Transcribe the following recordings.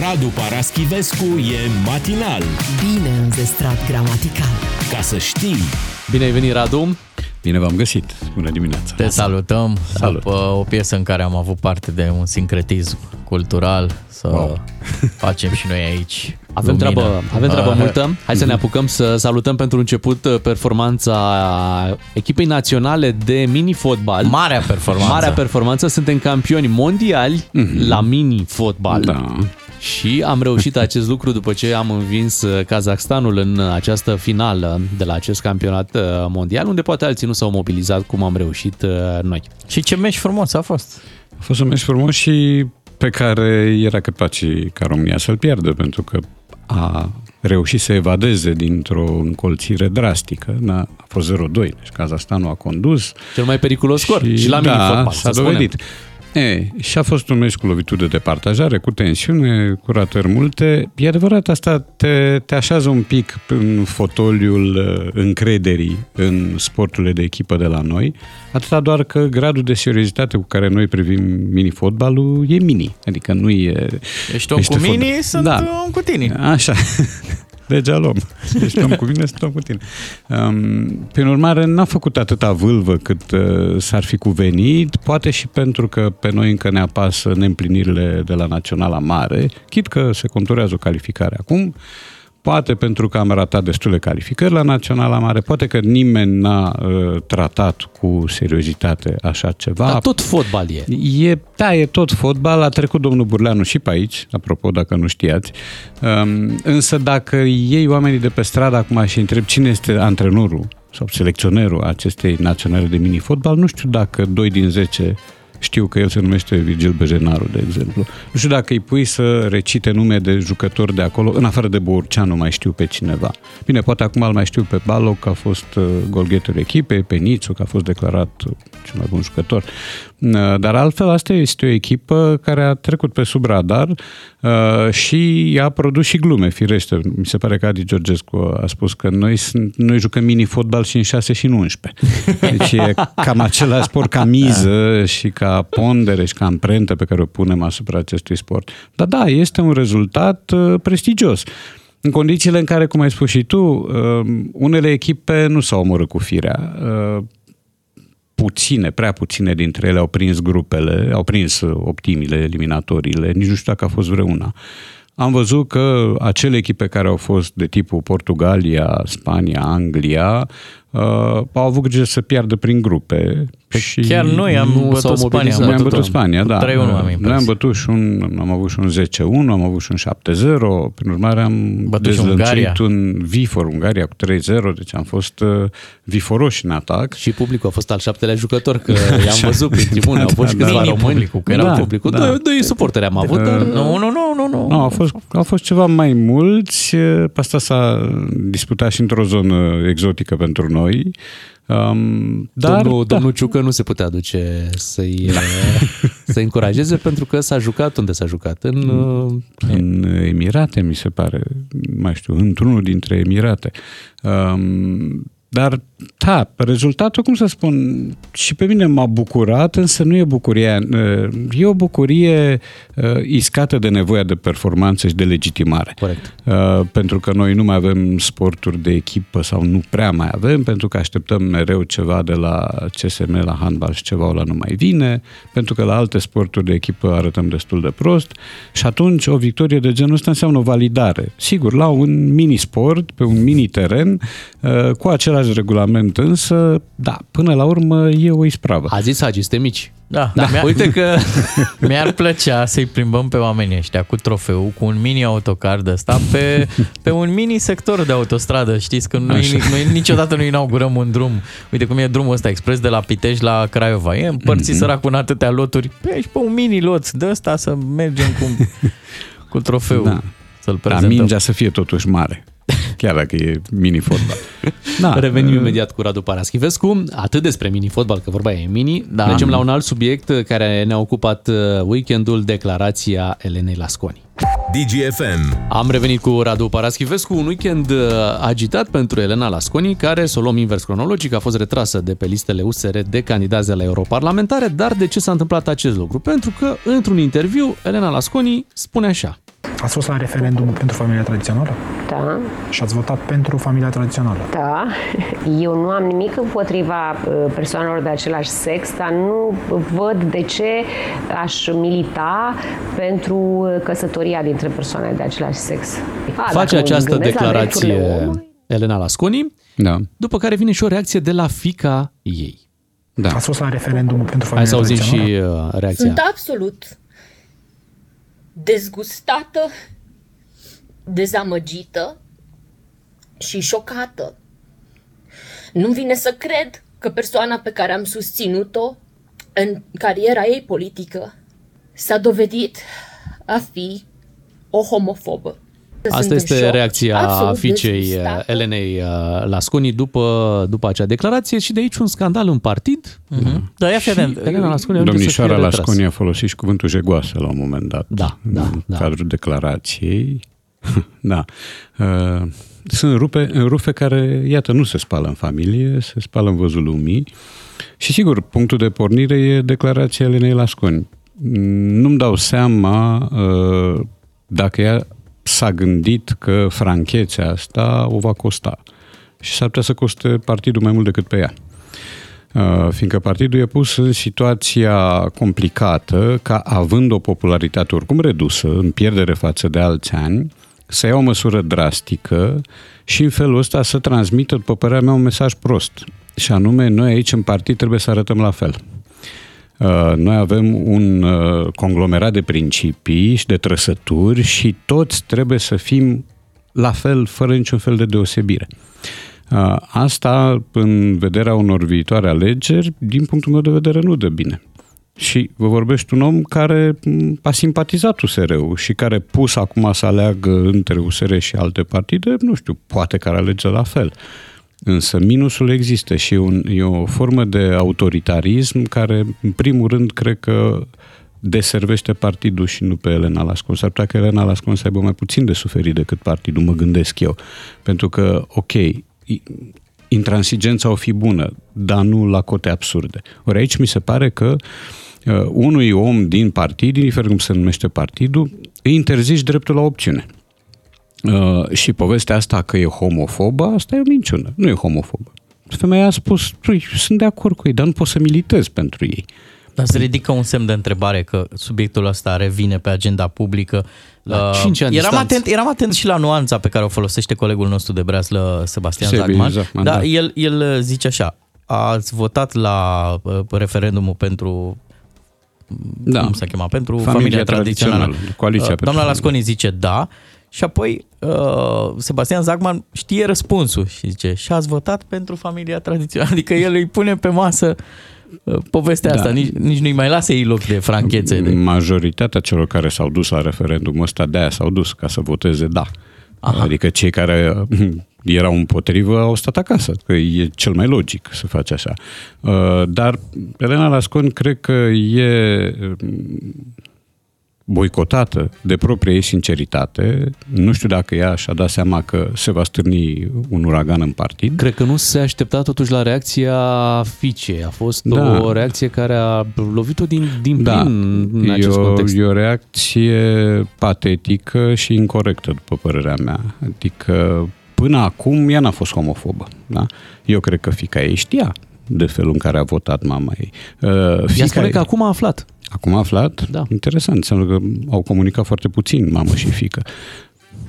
Radu Paraschivescu e matinal. Bine înzestrat gramatical. Ca să știi. Bine ai venit, Radu! Bine v-am găsit! Bună dimineața! Te salutăm Salut. după o piesă în care am avut parte de un sincretism cultural să Wow. facem și noi aici Avem lumină. treabă, avem treabă Ah, multă. Hai să ne apucăm să salutăm pentru început uh, performanța echipei naționale de mini-fotbal. Marea performanță. Marea performanță. Suntem campioni mondiali la mini-fotbal. Da. Și am reușit acest lucru după ce am învins uh, Kazakhstanul în această finală de la acest campionat uh, mondial, unde poate alții nu s-au mobilizat cum am reușit uh, noi. Și ce meci frumos a fost. A fost un meci frumos și pe care era cât pace ca România să-l pierdă, pentru că a reușit să evadeze dintr-o încolțire drastică. Da, a fost 0-2, deci Kazahstanul a condus. Cel mai periculos scor. Și, la da, mini-fotbal, s-a să dovedit. spunem. E, și a fost un meci cu lovituri de departajare, cu tensiune, cu ratări multe. E adevărat, asta te, te așează un pic în fotoliul uh, încrederii în sporturile de echipă de la noi, atâta doar că gradul de seriozitate cu care noi privim mini-fotbalul e mini, adică nu e... Ești om Ești cu fotbal. mini, sunt Da. om cu tine. Așa. Legea luăm. Ești om cu mine, sunt om cu tine. Um, prin urmare, n-a făcut atâta vâlvă cât uh, s-ar fi cuvenit, poate și pentru că pe noi încă ne apasă neîmplinirile de la Naționala Mare, chit că se conturează o calificare acum, poate pentru că am ratat destule calificări la Naționala Mare, poate că nimeni n-a uh, tratat cu seriozitate așa ceva. Dar tot fotbal e. E, da, e tot fotbal. A trecut domnul Burleanu și pe aici, apropo, dacă nu știați. Um, însă dacă iei oamenii de pe stradă acum și întreb cine este antrenorul sau selecționerul acestei naționale de mini-fotbal, nu știu dacă 2 din 10 știu că el se numește Virgil Bejenaru, de exemplu. Nu știu dacă îi pui să recite nume de jucători de acolo, în afară de Borceanu mai știu pe cineva. Bine, poate acum îl mai știu pe Baloc, că a fost uh, golghetul echipei, pe Nițu, că a fost declarat uh, cel mai bun jucător. Uh, Dar altfel, asta este o echipă care a trecut pe sub radar uh, și a produs și glume, firește. Mi se pare că Adi Georgescu a spus că noi, sunt- noi jucăm mini-fotbal și în 6 și în 11. Deci e cam același sport ca miză și ca pondere și ca amprentă pe care o punem asupra acestui sport. Dar da, este un rezultat uh, prestigios. În condițiile în care, cum ai spus și tu, uh, unele echipe nu s-au omorât cu firea. Uh, puține, prea puține dintre ele au prins grupele, au prins uh, optimile, eliminatoriile, nici nu știu dacă a fost vreuna. Am văzut că acele echipe care au fost de tipul Portugalia, Spania, Anglia, uh, au avut grijă să piardă prin grupe. și Chiar noi am nu s-au bătut Spania. mobilizat. am noi am bătut-o. bătut Spania, da. Cu 3-1 am Noi impresia. am bătut și un, am avut și un 10-1, am avut și un 7-0, prin urmare am Bătut și Ungaria. dezlănțuit un Vifor, Ungaria cu 3-0, deci am fost uh, viforoși în atac. Și publicul a fost al șaptelea jucător, că i-am văzut prin tribune, au fost și da, câțiva da. români. Mini-publicul, că era era- publicul. da. Doi, doi suporteri am avut, dar... Nu, nu, nu, nu, nu. Nu, au fost, au fost ceva mai mulți, pe asta s-a disputat și într-o zonă exotică pentru noi. Um, dar, domnul, da, domnul Ciucă nu se putea duce să-i, să încurajeze pentru că s-a jucat unde s-a jucat? În, uh, în Emirate, mi se pare, nu mai știu, într-unul dintre Emirate. Um, dar, da, rezultatul, cum să spun, și pe mine m-a bucurat, însă nu e bucuria, uh, e o bucurie uh, iscată de nevoia de performanță și de legitimare. Corect. Uh, pentru că noi nu mai avem sporturi de echipă sau nu prea mai avem, pentru că așteptăm mereu ceva de la CSM la handbal și ceva la nu mai vine, pentru că la alte sporturi de echipă arătăm destul de prost și atunci o victorie de genul ăsta înseamnă o validare. Sigur, la un mini-sport, pe un mini-teren, uh, cu același regulament însă, da, până la urmă e o ispravă. A zis Hagi, suntem mici. Da, Da, mi-ar, uite că... mi-ar plăcea să-i plimbăm pe oamenii ăștia cu trofeu, cu un mini autocar de ăsta, pe, pe un mini sector de autostradă. Știți că noi, noi niciodată nu inaugurăm un drum. Uite cum e drumul ăsta expres de la Pitești la Craiova. E împărțit mm-hmm. săracul în atâtea loturi. Pe aici, pe un mini lot de ăsta să mergem cu, cu trofeu. Da. Să-l Dar prezentăm. mingea să fie totuși mare. Chiar dacă e mini-fotbal. Da, Revenim uh, imediat cu Radu Paraschivescu. Atât despre mini-fotbal, că vorba e mini. Da. Mergem la un alt subiect care ne-a ocupat uh, weekendul, declarația Elenei Lasconi. DGFM. Am revenit cu Radu Paraschivescu, un weekend uh, agitat pentru Elena Lasconi, care, să o luăm invers cronologic, a fost retrasă de pe listele USR de candidați la europarlamentare. Dar de ce s-a întâmplat acest lucru? Pentru că, într-un interviu, Elena Lasconi spune așa. Ați fost la referendumul pentru familia tradițională? Da, Și ați votat pentru familia tradițională? da. Eu nu am nimic împotriva uh, persoanelor de același sex, dar nu văd de ce aș milita pentru uh, căsătoria dintre persoane de același sex. A, Face dacă mă această gândesc la drepturile declarație omului, Elena Lasconi, Da, după care vine și o reacție de la fica ei. da. Ați fost la referendumul pentru Hai familia să auzim și tradițională? uh, reacția. Sunt absolut dezgustată, dezamăgită și șocată. Nu vine să cred că persoana pe care am susținut-o în cariera ei politică s-a dovedit a fi o homofobă. Asta Sunt în este șoc, reacția absolut fiicei uh, dezgustată. Elenei uh, Lasconi după, după acea declarație și de aici un scandal în partid. Da, ia Și fi atent. Elena Lasconi ajunge să Domnișoara fie retras. Lasconi a folosit și cuvântul jegoasă la un moment dat. Da, da, în da. cadrul declarației. da. Uh, Sunt rupe, rufe care, iată, nu se spală în familie, se spală în văzul lumii. Și sigur, punctul de pornire e declarația Elenei Lasconi. Mm, Nu-mi dau seama uh, dacă ea s-a gândit că franchețea asta o va costa. Și s-ar putea să coste partidul mai mult decât pe ea. Uh, fiindcă partidul e pus în situația complicată ca având o popularitate oricum redusă, în pierdere față de alți ani, să ia o măsură drastică și în felul ăsta să transmită, după părerea mea, un mesaj prost. Și anume, noi aici în partid trebuie să arătăm la fel. Uh, Noi avem un uh, conglomerat de principii și de trăsături și toți trebuie să fim la fel, fără niciun fel de deosebire. Uh, Asta, în vederea unor viitoare alegeri, din punctul meu de vedere, nu dă bine. Și vă vorbești un om care m, a simpatizat USR-ul și care pus acum să aleagă între USR și alte partide, nu știu, poate că ar alege la fel. Însă minusul există și e, un, e o formă de autoritarism care, în primul rând, cred că deservește partidul și nu pe Elena Lascon. S-ar putea că Elena Lascon să aibă mai puțin de suferit decât partidul, mă gândesc eu. Pentru că, ok, i- intransigența o fi bună, dar nu la cote absurde. Ori aici mi se pare că uh, unui om din partid, indiferent cum se numește partidul, îi interzici dreptul la opțiune. Uh, și povestea asta că e homofobă, asta e o minciună. Nu e homofobă. Femeia a spus, "Păi, sunt de acord cu ei, dar nu pot să militez pentru ei. Dar se ridică un semn de întrebare că subiectul ăsta revine pe agenda publică. La Uh, cinci ani eram distanță. atent, eram atent și la nuanța pe care o folosește colegul nostru de breaslă, Sebastian Sebi Zagman. Zagman, da, da. El, el zice așa, ați votat la uh, referendumul pentru Da. cum se chema, pentru Familia familia, tradițională. tradițională, Coaliția Uh, pentru Doamna familie. Lasconi zice da și apoi uh, Sebastian Zagman știe răspunsul și zice și ați votat pentru familia tradițională. Adică el îi pune pe masă uh, povestea Da. asta, nici, nici nu-i mai lasă ei loc de franchețe. De... Majoritatea celor care s-au dus la referendumul ăsta de aia s-au dus ca să voteze da. Aha. Adică cei care erau împotrivă au stat acasă, că e cel mai logic să faci așa. Uh, Dar Elena Lasconi cred că e mm, boicotată de propria ei sinceritate. Nu știu dacă ea și-a dat seama că se va stârni un uragan în partid. Cred că nu se aștepta totuși la reacția fiicei. A fost Da. o reacție care a lovit-o din, din Da, plin în e acest o, context. e o reacție patetică și incorrectă, după părerea mea. Adică, până acum, ea n-a fost homofobă. Da? Eu cred că fica ei știa de felul în care a votat mama ei. Uh, Ea fiica spune ei- că acum a aflat. Acum a aflat? Da. Interesant, înseamnă că au comunicat foarte puțin mamă și fică.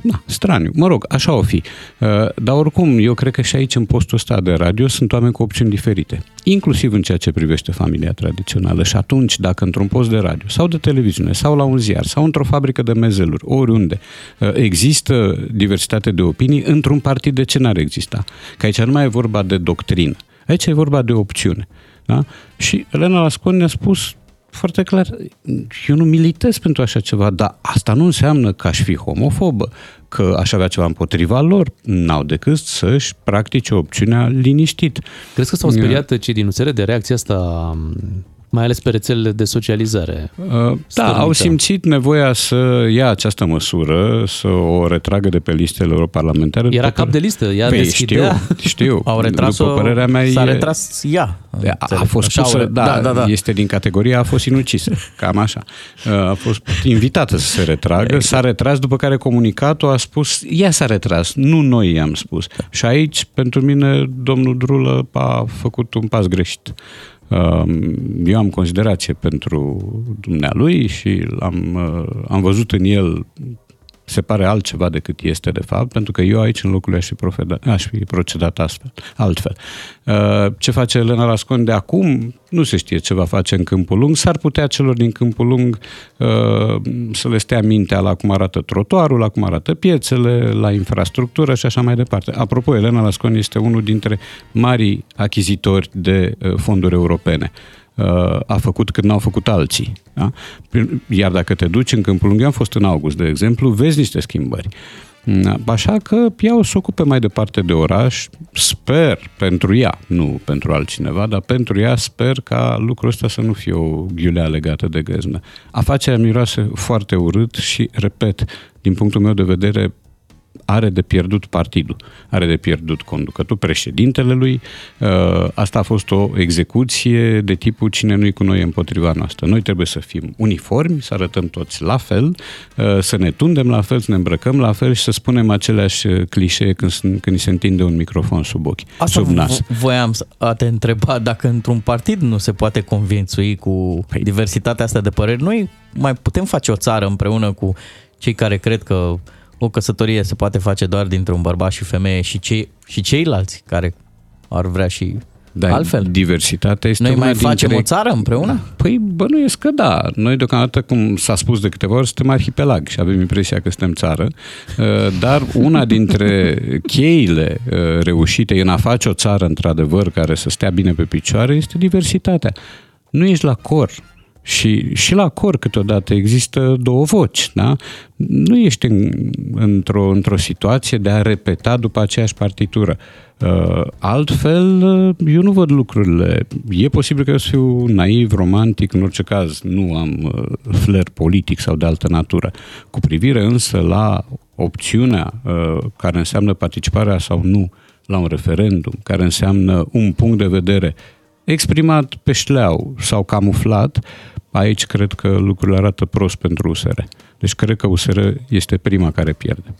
Da, straniu. Mă rog, așa o fi. Uh, Dar oricum, eu cred că și aici, în postul ăsta de radio, sunt oameni cu opțiuni diferite. Inclusiv în ceea ce privește familia tradițională. Și atunci, dacă într-un post de radio, sau de televiziune, sau la un ziar, sau într-o fabrică de mezeluri, oriunde, uh, există diversitate de opinii, într-un partid de ce n-ar exista? Că aici nu mai e vorba de doctrină. Aici e vorba de opțiune. Da? Și Elena Lasconi ne-a spus foarte clar, eu nu militez pentru așa ceva, dar asta nu înseamnă că aș fi homofobă, că aș avea ceva împotriva lor. N-au decât să-și practice opțiunea liniștit. Crezi că s-au speriat cei din USR de reacția asta m, Mai ales pe rețelele de socializare. Uh, Da, Stârnită. au simțit nevoia să ia această măsură, să o retragă de pe listele europarlamentare. Era După cap de listă, ea Păi, deschidea. știu, știu. Au retras-o, După părerea mea, s-a e- retras ea. A, a Înțeleg. fost Așa au pusă, re- da, da, da, da. este din categoria a fost sinucisă, cam așa. Uh, A fost invitată să se retragă, exact. s-a retras, după care comunicatul a spus, ea s-a retras, nu noi i-am spus. Și aici, pentru mine, domnul Drulă a făcut un pas greșit. Um, Eu am considerație pentru dumnealui și am, uh, am văzut în el se pare altceva decât este de fapt, pentru că eu aici în locul lui aș fi, profeda, aș fi procedat astfel, altfel. Uh, Ce face Elena Lascon de acum, nu se știe ce va face în câmpul lung, s-ar putea celor din câmpul lung uh, să le stea mintea la cum arată trotuarul, la cum arată piețele, la infrastructură și așa mai departe. Apropo, Elena Lascon este unul dintre marii achizitori de uh, fonduri europene uh, a făcut cât n-au făcut alții. Da? Prin- Iar dacă te duci în Câmpul Lung, eu am fost în august, de exemplu, vezi niște schimbări. Mm, Așa că ea o să ocupe mai departe de oraș, sper pentru ea, nu pentru altcineva, dar pentru ea sper ca lucrul ăsta să nu fie o ghiulea legată de găznă. Afacerea miroase foarte urât și, repet, din punctul meu de vedere, are de pierdut partidul, are de pierdut conducătorul, președintele lui. Uh, Asta a fost o execuție de tipul cine nu-i cu noi împotriva noastră. Noi trebuie să fim uniformi, să arătăm toți la fel, uh, să ne tundem la fel, să ne îmbrăcăm la fel și să spunem aceleași uh, clișee când, sunt- când ni se întinde un microfon sub ochi, Asta sub nas. vo- voiam să a te întreba dacă într-un partid nu se poate convințui cu Păi- diversitatea asta de păreri. Noi mai putem face o țară împreună cu cei care cred că o căsătorie se poate face doar dintre un bărbat și femeie și, cei, și ceilalți care ar vrea și Dar altfel. diversitatea este Noi una mai facem dintre... o țară împreună? Păi bănuiesc că da. Noi deocamdată, cum s-a spus de câteva ori, suntem arhipelag și avem impresia că suntem țară, Uh, dar una dintre cheile uh, reușite în a face o țară într-adevăr care să stea bine pe picioare este diversitatea. Nu ești la cor. Și, și la cor câteodată există două voci, da? Nu ești în, într-o, într-o situație de a repeta după aceeași partitură. Uh, altfel, uh, eu nu văd lucrurile. E posibil că eu să fiu naiv, romantic, în orice caz nu am uh, flair politic sau de altă natură. Cu privire însă la opțiunea uh, care înseamnă participarea sau nu la un referendum, care înseamnă un punct de vedere exprimat pe șleau sau camuflat, aici cred că lucrurile arată prost pentru USR. Deci cred că USR este prima care pierde.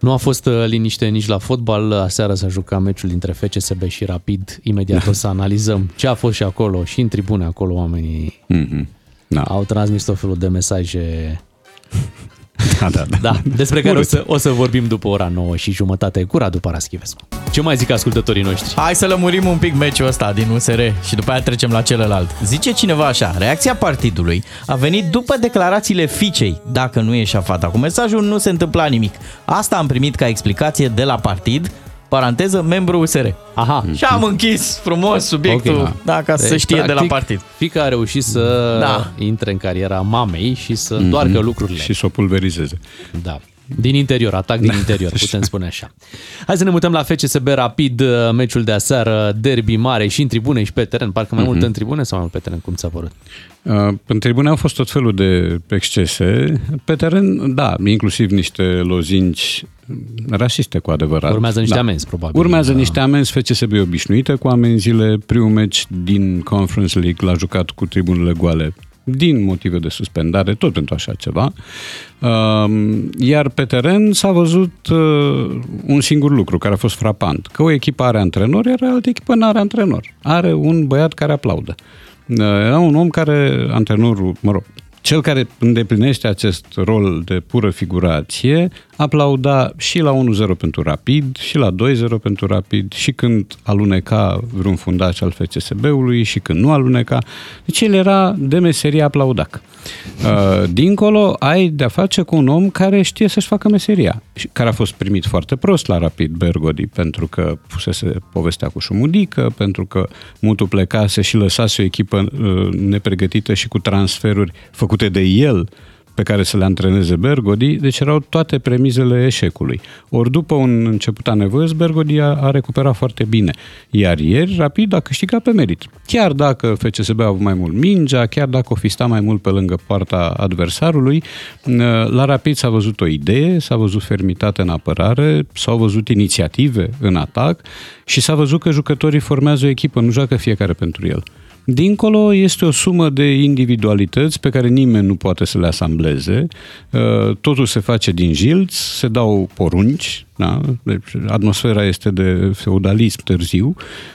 Nu a fost uh, liniște nici la fotbal. Aseară s-a jucat meciul dintre FCSB și Rapid. Imediat o să analizăm ce a fost și acolo. Și în tribune acolo oamenii Mm-hmm. Da. au transmis tot felul de mesaje da, da, da. Da, despre care o să, o să vorbim după ora 9 și jumătate cu Radu Paraschivescu. Ce mai zic ascultătorii noștri? Hai să lămurim un pic meciul ăsta din USR și după aia trecem la celălalt. Zice cineva așa, reacția partidului a venit după declarațiile fiicei. Dacă nu ieșea fata cu mesajul, nu se întâmpla nimic. Asta am primit ca explicație de la partid, paranteză, membru USR. Aha. Și am închis frumos subiectul, Ok, okay, da, ca să se Deci, știe de la practic, partid. Fica a reușit să Da. intre în cariera mamei și să Mhm. doarcă lucrurile. Și să o pulverizeze. Da. Din interior, atac din interior, putem spune așa. Hai să ne mutăm la FCSB rapid, uh, meciul de aseară, derby mare și în tribune și pe teren, parcă mai mult în tribune sau mai mult pe teren, cum ți-a părut? Uh, În tribune au fost tot felul de excese. Pe teren, da, inclusiv niște lozinci rasiste cu adevărat. Urmează niște da. amenzi, probabil. Urmează Da. niște amenzi FCSB obișnuite cu amenziile. Primul meci din Conference League l-a jucat cu tribunele goale din motive de suspendare, tot pentru așa ceva. Um, Iar pe teren s-a văzut uh, un singur lucru care a fost frapant. Că o echipă are antrenor, iar altă echipă nu are antrenor. Are un băiat care aplaudă. Uh, Era un om care, antrenorul, mă rog, cel care îndeplinește acest rol de pură figurație aplauda și la 1-0 pentru Rapid, și la 2-0 pentru Rapid, și când aluneca vreun fundaș al FCSB-ului, și când nu aluneca. Deci el era de meserie aplaudac. Uh, Dincolo ai de-a face cu un om care știe să-și facă meseria, și care a fost primit foarte prost la Rapid Bergodi, pentru că fusese povestea cu șumudică, pentru că mutul plecase și lăsase o echipă uh, nepregătită și cu transferuri făcute de el, pe care să le antreneze Bergodi, deci erau toate premizele eșecului. Ori după un început anevoios, Bergodi a, a recuperat foarte bine. Iar ieri, Rapid a câștigat pe merit. Chiar dacă FCSB a avut mai mult mingea, chiar dacă o fi stat mai mult pe lângă poarta adversarului, la Rapid s-a văzut o idee, s-a văzut fermitate în apărare, s-au văzut inițiative în atac și s-a văzut că jucătorii formează o echipă, nu joacă fiecare pentru el. Dincolo este o sumă de individualități pe care nimeni nu poate să le asambleze. Uh, totul se face din jilț, se dau porunci, da? deci atmosfera este de feudalism târziu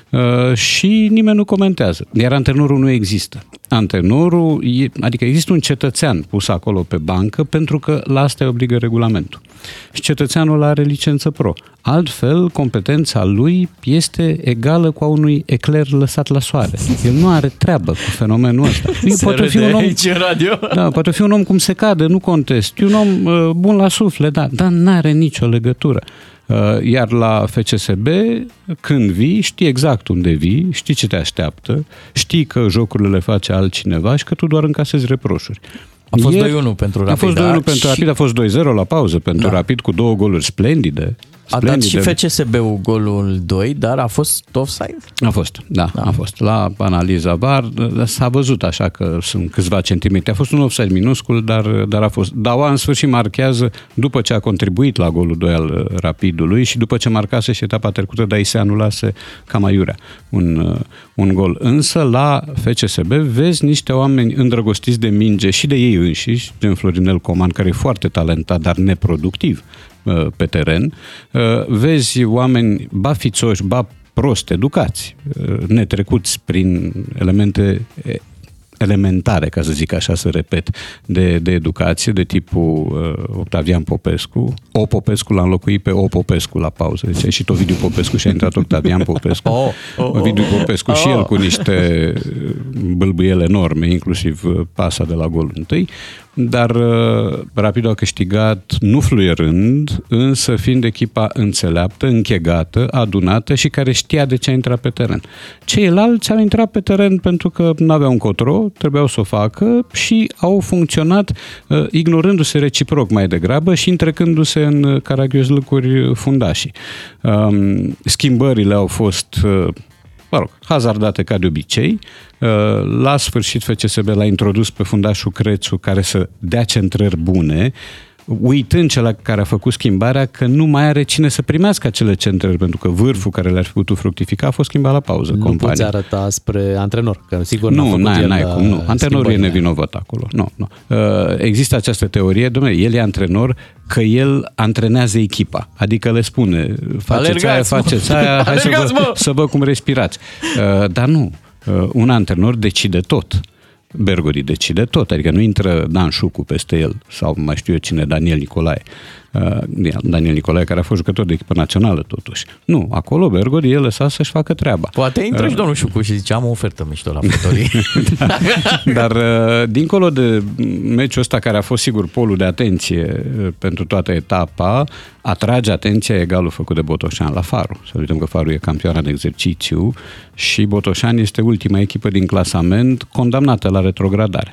uh, și nimeni nu comentează. Iar antrenorul nu există. Antrenorul, adică există un cetățean pus acolo pe bancă pentru că la asta obligă regulamentul. Și cetățeanul are licență pro. Altfel, competența lui este egală cu a unui ecler lăsat la soare. El nu are treabă cu fenomenul ăsta. El poate fi un om, aici în radio. Da, poate fi un om cum se cade, nu contest. E un om uh, bun la suflet, da, dar n-are nicio legătură. Uh, iar la FCSB, când vii, știi exact unde vii, știi ce te așteaptă, știi că jocurile le face altcineva și că tu doar încasezi reproșuri. A fost Ieri- 2-1 pentru Rapid. A fost 2-1 da? pentru Și Rapid, a fost 2-0 la pauză pentru Da. Rapid cu două goluri splendide. A dat și Splendide. FCSB-ul golul 2, dar a fost offside? A fost, da, da, a fost. La analiza VAR s-a văzut așa că sunt câțiva centimetri. A fost un offside minuscul, dar, dar a fost. Daua în sfârșit marchează după ce a contribuit la golul 2 al uh, Rapidului și după ce marcase și etapa trecută, dar îi se anulase cam aiurea un, uh, un gol. Însă la FCSB vezi niște oameni îndrăgostiți de minge și de ei înșiși, gen Florinel Coman, care e foarte talentat, dar neproductiv uh, pe teren. Uh, Vezi oameni ba fițoși, ba prost educați, uh, netrecuți prin elemente e, elementare, ca să zic așa, să repet, de, de educație, de tipul uh, Octavian Popescu. O Popescu l-a înlocuit pe O Popescu la pauză. Deci a ieșit Ovidiu Popescu și a intrat Octavian Popescu. Oh, oh, oh. Ovidiu Popescu și el cu niște bâlbâiele enorme, inclusiv uh, pasa de la gol întâi, dar uh, Rapid a câștigat nu fluierând, însă fiind echipa înțeleaptă, închegată, adunată și care știa de ce a intrat pe teren. Ceilalți au intrat pe teren pentru că nu aveau încotro, trebuiau să o facă și au funcționat uh, ignorându-se reciproc mai degrabă și întrecându-se în uh, caragiozlăcuri fundașii. Um, schimbările au fost uh, mă rog, hazardate ca de obicei. Uh, La sfârșit FCSB l-a introdus pe fundașul Crețu care să dea centrări bune, uitând cel care a făcut schimbarea că nu mai are cine să primească acele centrări, pentru că vârful care le-ar fi putut fructifica a fost schimbat la pauză. Nu companie. poți arăta spre antrenor, că sigur n-a Nu, făcut n-ai, el, n-ai cum, nu. uh, Antrenorul e schimbările. nevinovat acolo. Nu, nu. Uh, Există această teorie, domnule, el e antrenor că el antrenează echipa. Adică le spune, faceți aia, Alergați, mă! faceți aia, hai să Alergați, vă, mă! să văd cum respirați. Uh, Dar nu, Uh, un antrenor decide tot. Bergodi decide tot, adică nu intră Dan Șucu peste el sau mai știu eu cine, Daniel Nicolae. Uh, Daniel Nicolae care a fost jucător de echipă națională totuși. Nu, acolo Bergodi e lăsat să-și facă treaba. Poate intră și domnul Șucu și zice, am o ofertă mișto la fătorii. Dar uh, dincolo de meciul ăsta care a fost sigur polul de atenție uh, pentru toată etapa, atrage atenția egalul făcut de Botoșan la Faru. Să nu uităm că Faru e campioana de exercițiu și Botoșan este ultima echipă din clasament condamnată la retrogradare.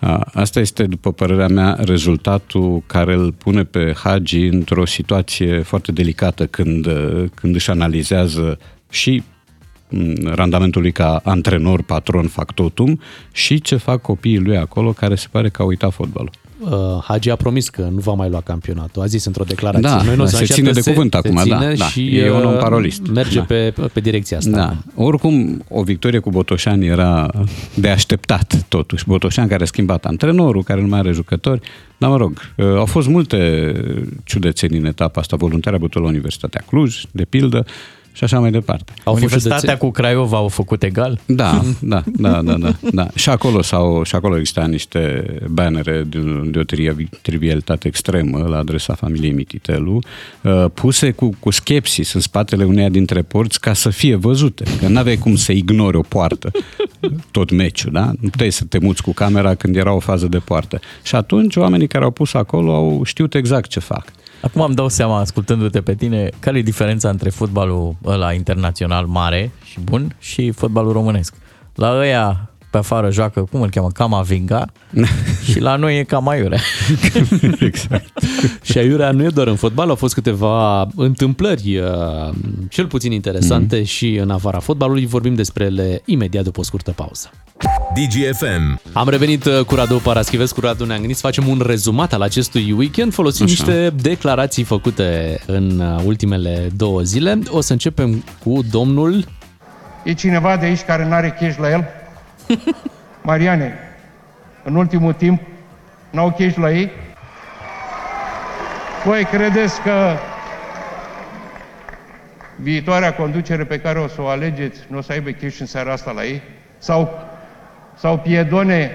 Uh, Asta este, după părerea mea, rezultatul care îl pune pe Hagi într-o situație foarte delicată când, uh, când își analizează și m, randamentul lui ca antrenor, patron, factotum și ce fac copiii lui acolo care se pare că au uitat fotbalul. Uh, Hagi a promis că nu va mai lua campionatul. A zis într-o declarație. Da, Noi nu o să se înșeaptă, ține de cuvânt se acum, da, ține da. Și E un om uh, parolist. Merge Da. pe, pe direcția asta. Da. Oricum, o victorie cu Botoșani era de așteptat, totuși. Botoșani care a schimbat antrenorul, care nu mai are jucători. Dar mă rog, uh, au fost multe ciudățenii în etapa asta. Voluntari a bătut la Universitatea Cluj, de pildă, și așa mai departe. Au fost Universitatea județe- cu Craiova au făcut egal? Da, da, da, da, da, da. Și acolo, sau, și acolo exista niște bannere de, de o tri- trivialitate extremă la adresa familiei Mititelu, uh, puse cu, cu skepsis în spatele uneia dintre porți ca să fie văzute. Că n-aveai cum să ignori o poartă tot meciul, da? Nu puteai să te muți cu camera când era o fază de poartă. Și atunci oamenii care au pus acolo au știut exact ce fac. Acum îmi dau seama, ascultându-te pe tine, care e diferența între fotbalul ăla internațional mare și bun și fotbalul românesc. La ăia pe afară joacă, cum îl cheamă, Camavinga și la noi e cam aiurea. exact. Și aiurea nu e doar în fotbal, au fost câteva întâmplări uh, cel puțin interesante mm-hmm. și în afara fotbalului. Vorbim despre ele imediat după o scurtă pauză. DGFM. Am revenit uh, cu Radu Paraschivescu, Radu ne-am gândit să facem un rezumat al acestui weekend, folosind Așa. niște declarații făcute în uh, ultimele două zile. O să începem cu domnul E cineva de aici care n-are cash la el? Mariane, în ultimul timp n-au cash la ei? Voi credeți că viitoarea conducere pe care o să o alegeți nu o să aibă cash în seara asta la ei? Sau, sau Piedone,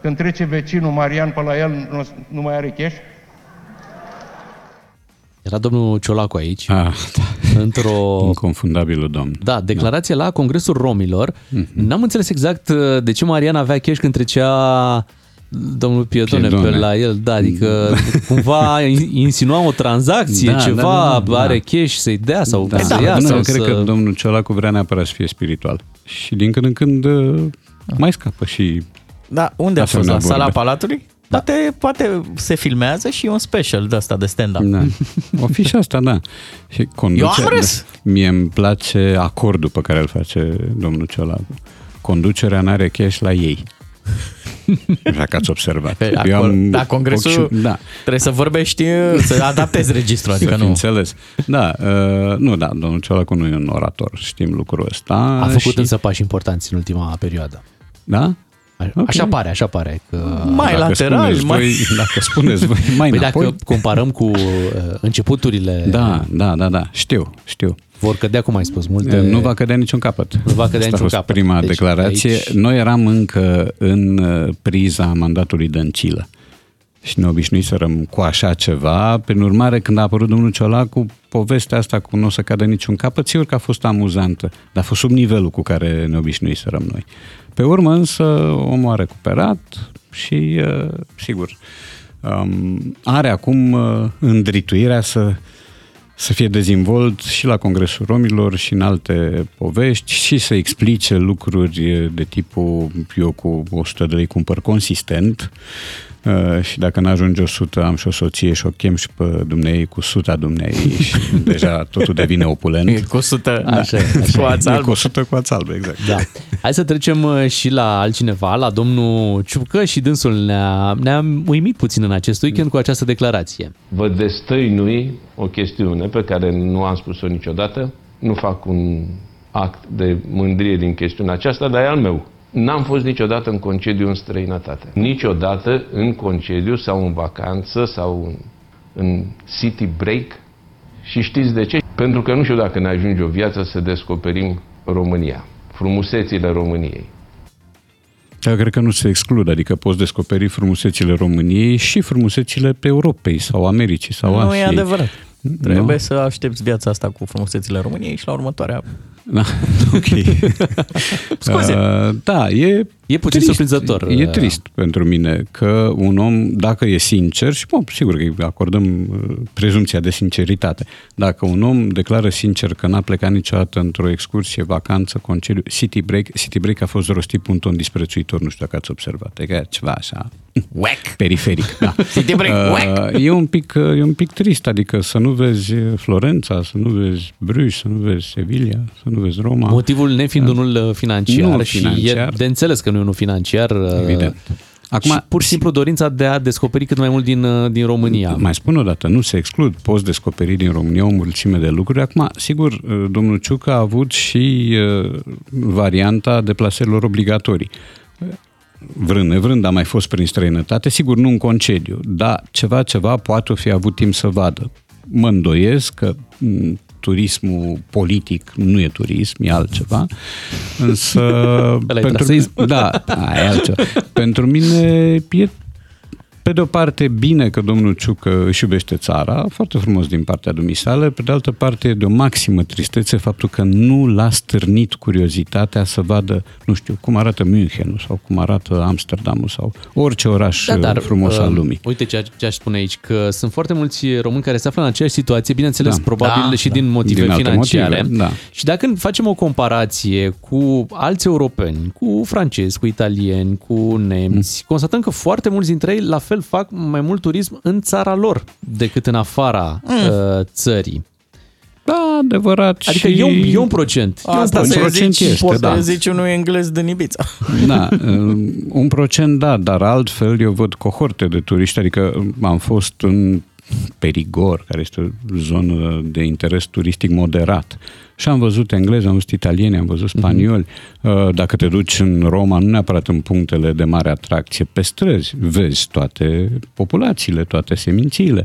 când trece vecinul Marian pe la el, nu, nu mai are cash? Era domnul Ciolacu aici, Ah, da. într-o... Inconfundabilul domn. Da, declarație la Congresul Romilor. N-am înțeles exact uh, de ce Marian avea cash când trecea domnul Pietone, Piedone. pe la el. Da, adică cumva insinua o tranzacție, Da, ceva, da, da, da. are cash să-i dea sau Da, să da, ia. nu, sau eu cred să... că domnul Ciolacu vrea neapărat să fie spiritual. Și din când în când uh, mai scapă și... Da, unde a fost? La Asemenea sala vorbe. Palatului? Poate, poate se filmează și e un special de asta de stand-up. Da. O fi și asta, da. Și conduce, Eu am râs. Da. Mie îmi place acordul pe care îl face domnul Ciolacu. Conducerea n-are cash la ei. Așa că ați observat. Pe acolo- da, congresul ochi- Da. trebuie să vorbești, să adaptezi registrul, adică Să fi nu. înțeles. Da, uh, nu, da, domnul Ciolacu nu e un orator, știm lucrul ăsta. A făcut și, însă pași importanți în ultima perioadă. Da? Ok. Așa pare, așa pare. Că... Mai Dacă lateral, spuneți mai... Voi, dacă spuneți voi mai Păi înapoi... dacă comparăm cu uh, începuturile, Da, da, da, da, știu, știu. vor cădea, cum ai spus, multe... De... Nu va cădea niciun capăt. Nu va cădea Asta niciun a fost capăt. prima Deci, declarație. aici- Noi eram încă în uh, priza mandatului Dăncilă și ne obișnuiserăm cu așa ceva. Prin urmare, când a apărut domnul Ciolacu, povestea asta cu nu o să cadă niciun capăt, sigur că a fost amuzantă, dar a fost sub nivelul cu care ne obișnuiserăm noi. Pe urmă, însă, omul a recuperat și, uh, sigur, um, are acum uh, îndrituirea să să fie dezvolt și la Congresul Romilor și în alte povești și să explice lucruri de tipul eu cu 100 de lei cumpăr consistent uh, și dacă n-ajunge 100 am și o soție și o chem și pe dumnei cu 100 dumnei și deja totul devine opulent. E cu 100 Așa, e, așa cu e. ața E albă. cu 100 cu ața albă, exact. Da. Hai să trecem uh, și la altcineva, la domnul Ciucă și dânsul ne-a, ne-a uimit puțin în acest weekend cu această declarație. vă destăinui o chestiune pe care nu am spus-o niciodată. Nu fac un act de mândrie din chestiunea aceasta, dar e al meu. N-am fost niciodată în concediu în străinătate. Niciodată în concediu sau în vacanță sau în, în city break. Și știți de ce? Pentru că nu știu dacă ne ajunge o viață să descoperim România, frumusețile României. Eu cred că nu se exclud, adică poți descoperi frumusețile României și frumusețile pe Europei sau Americii sau Nu Asiei. e adevărat. Nu? Trebuie să aștepți viața asta cu frumusețile României și la următoarea. Da, ok. Scuze. Uh, da, e E puțin trist. surprinzător. uh, E trist pentru mine că un om, dacă e sincer, și bă, sigur că îi acordăm uh, prezumția de sinceritate, dacă un om declară sincer că n-a plecat niciodată într-o excursie, vacanță, concediu, city break, city break a fost rostit pe un ton disprețuitor, nu știu dacă ați observat, e că ceva așa Whack! periferic. Da. City break, whack! Uh, e, un pic, uh, e un pic trist, adică să nu vezi Florența, să nu vezi Bruges, să nu vezi Sevilla, să nu vezi Roma. Motivul nefiind unul uh, financiar Nu și financiar. e de înțeles că nu e unul financiar. uh, Evident. Acum, și pur și simplu dorința de a descoperi cât mai mult din, uh, din România. Mai spun o dată, nu se exclud, poți descoperi din România o mulțime de lucruri. Acum, sigur, uh, domnul Ciucă a avut și uh, varianta deplasărilor obligatorii. Vrând nevrând, a mai fost prin străinătate, sigur nu în concediu, dar ceva, ceva poate o fi avut timp să vadă. Mă îndoiesc că m, turismul politic nu e turism, e altceva, însă... Ăla e traseism. Da, aia e altceva. Pentru mine e pe de o parte, bine că domnul Ciucă își iubește țara, foarte frumos din partea dumisale, pe de altă parte, e de o maximă tristețe faptul că nu l-a stârnit curiozitatea să vadă, nu știu, cum arată München sau cum arată Amsterdamul sau orice oraș da, dar, frumos uh, al lumii. Uite ce, ce aș spune aici, că sunt foarte mulți români care se află în aceeași situație, bineînțeles, Da. probabil Da, și da. din motive Din alte financiare. motive, da. Și dacă facem o comparație cu alți europeni, cu francezi, cu italieni, cu nemți, Mm. constatăm că foarte mulți dintre ei la fel fac mai mult turism în țara lor decât în afara Mm. uh, țării. Da, adevărat. Adică și... e un, e un procent. E un Asta un se procent zici, este, poți da. să zici unui englez din Ibiza. Da, um, un procent da, dar altfel eu văd cohorte de turiști, adică am fost în Perigor, care este o zonă de interes turistic moderat. Și am văzut englezi, am văzut italieni, am văzut spanioli. Uh, Dacă te duci în Roma, nu neapărat în punctele de mare atracție, pe străzi vezi toate populațiile, toate semințiile.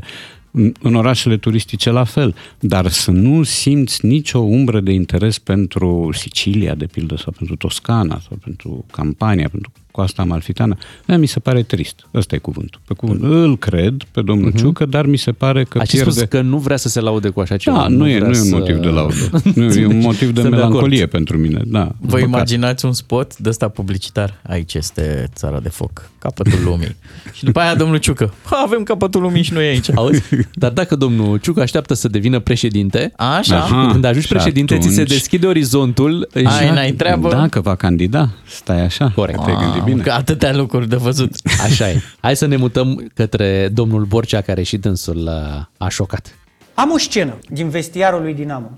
În- În orașele turistice la fel, dar să nu simți nicio umbră de interes pentru Sicilia, de pildă, sau pentru Toscana, sau pentru Campania, pentru coasta amalfitană, aia mi se pare trist. Ăsta e cuvântul. Pe cuvânt. Îl cred pe domnul uh-huh. Ciucă, dar mi se pare că Ați pierde... spus că nu vrea să se laude cu așa ceva. Da, nu, e, vrea nu e un să- motiv de laudă. Nu, e un motiv de Sunt de melancolie acord. pentru mine. Da, Vă păcat. imaginați un spot de ăsta publicitar? Aici este țara de foc, capătul lumii. și după aia domnul Ciucă, ha, avem capătul lumii și noi aici. Auzi? Dar dacă domnul Ciucă așteaptă să devină președinte, Așa? Aha. când ajungi și președinte, ți se atunci- deschide orizontul. Ai, n-ai treabă? Dacă va candida, stai așa. Corect. Te-ai gândit bine. Că atâtea lucruri de văzut. Așa e. Hai să ne mutăm către domnul Borcea, care și dânsul uh, a șocat. Am o scenă din vestiarul lui Dinamo.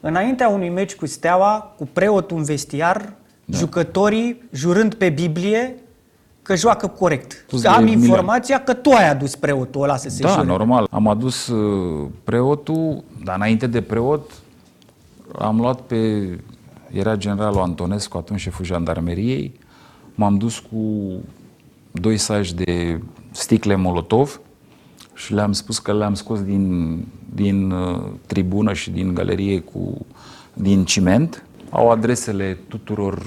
Înaintea unui meci cu Steaua, cu preotul în vestiar, da. jucătorii jurând pe Biblie că joacă corect. Spus de Am Milan. informația că tu ai adus preotul ăla să se Da, jure. normal. Am adus uh, preotul, dar înainte de preot am luat pe... Era generalul Antonescu, atunci șeful jandarmeriei. M-am dus cu doi saci de sticle Molotov și le-am spus că le-am scos din, din uh, tribună și din galerie cu, din ciment. Au adresele tuturor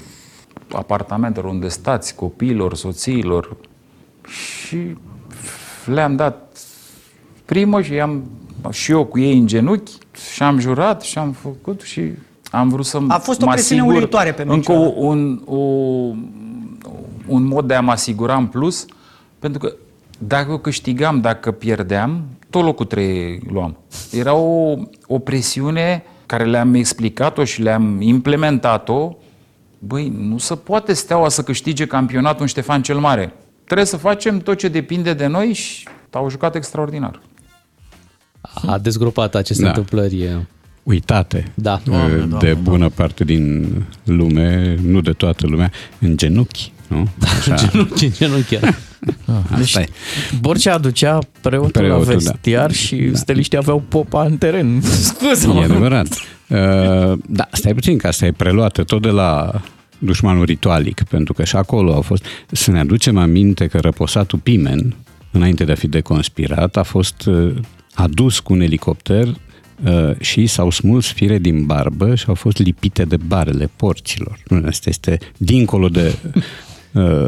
apartamentelor unde stați, copiilor, soțiilor și le-am dat primă și am și eu cu ei în genunchi și am jurat și am făcut și am vrut să A fost o mă presiune asigur uluitoare pe meciul Încă ăla. o, un, o, un mod de a mă asigura în plus, pentru că dacă eu câștigam, dacă pierdeam, tot locul 3 luam. Era o, o presiune care le-am explicat-o și le-am implementat-o. Băi, nu se poate steaua să câștige campionatul în Ștefan cel Mare. Trebuie să facem tot ce depinde de noi și au jucat extraordinar. A dezgropat aceste Da. întâmplări. Uitate Da. de, de bună parte din lume, nu de toată lumea, în genunchi. Nu? Așa. Genunchi, genunchi chiar. Asta e. Borcea aducea preotul, Preotul, la da. vestiar și da. steliștii aveau popa în teren. Scuze, E adevărat. Uh, da, stai puțin, că asta e preluată tot de la dușmanul ritualic, pentru că și acolo au fost... Să ne aducem aminte că răposatul Pimen, înainte de a fi deconspirat, a fost uh, adus cu un elicopter uh, și s-au smuls fire din barbă și au fost lipite de barele porților. Nu, Asta este dincolo de uh,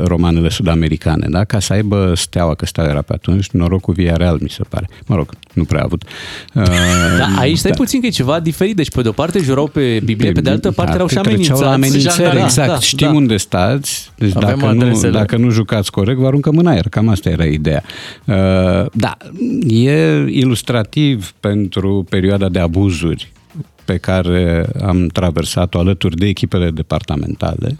romanele sud-americane, da? ca să aibă steaua, că steaua era pe atunci, noroc cu Via Real, mi se pare. Mă rog, nu prea a avut. Uh, Da, aici stai puțin că e ceva diferit. Deci, pe de o parte, jurau pe Biblie, pe de altă parte, erau și Pe treceau la amenințați. amenințări, Da, exact. da, Știm da. unde stați, deci Avem dacă nu, adresele. dacă nu jucați corect, vă aruncăm în aer. Cam asta era ideea. Uh, da, e ilustrativ pentru perioada de abuzuri pe care am traversat-o alături de echipele departamentale, uh,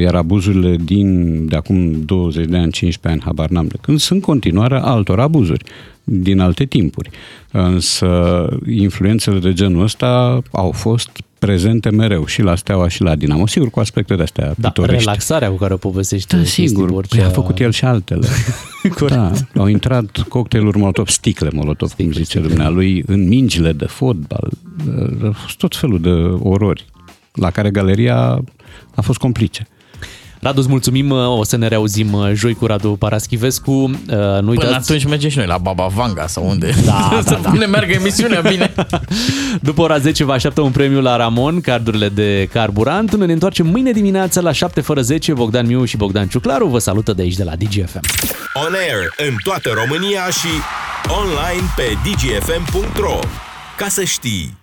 iar abuzurile din de acum 20 de ani, 15 ani, habar n-am de când, sunt continuarea altor abuzuri din alte timpuri. Însă influențele de genul ăsta au fost prezente mereu și la Steaua și la Dinamo. Sigur, cu aspecte de-astea Da, pitorești. relaxarea cu care o povestește Da, Cristi sigur, Borcea. păi a făcut el și altele. da, au intrat cocktailuri molotov, sticle molotov, cum zice dumnealui, în mingile de fotbal. A fost tot felul de orori, la care galeria a fost complice. Radu, îți mulțumim, o să ne reauzim uh, joi cu Radu Paraschivescu. Uh, Nu Până uitați, atunci mergem și noi la Baba Vanga sau unde. Da, să da, da. ne meargă emisiunea bine. după ora 10 vă așteaptă un premiu la Ramon, cardurile de carburant. Ne întoarcem mâine dimineață la 7 fără 10. Bogdan Miu și Bogdan Ciuclaru vă salută de aici de la DGFM. On air în toată România și online pe dgfm.ro. Ca să știi!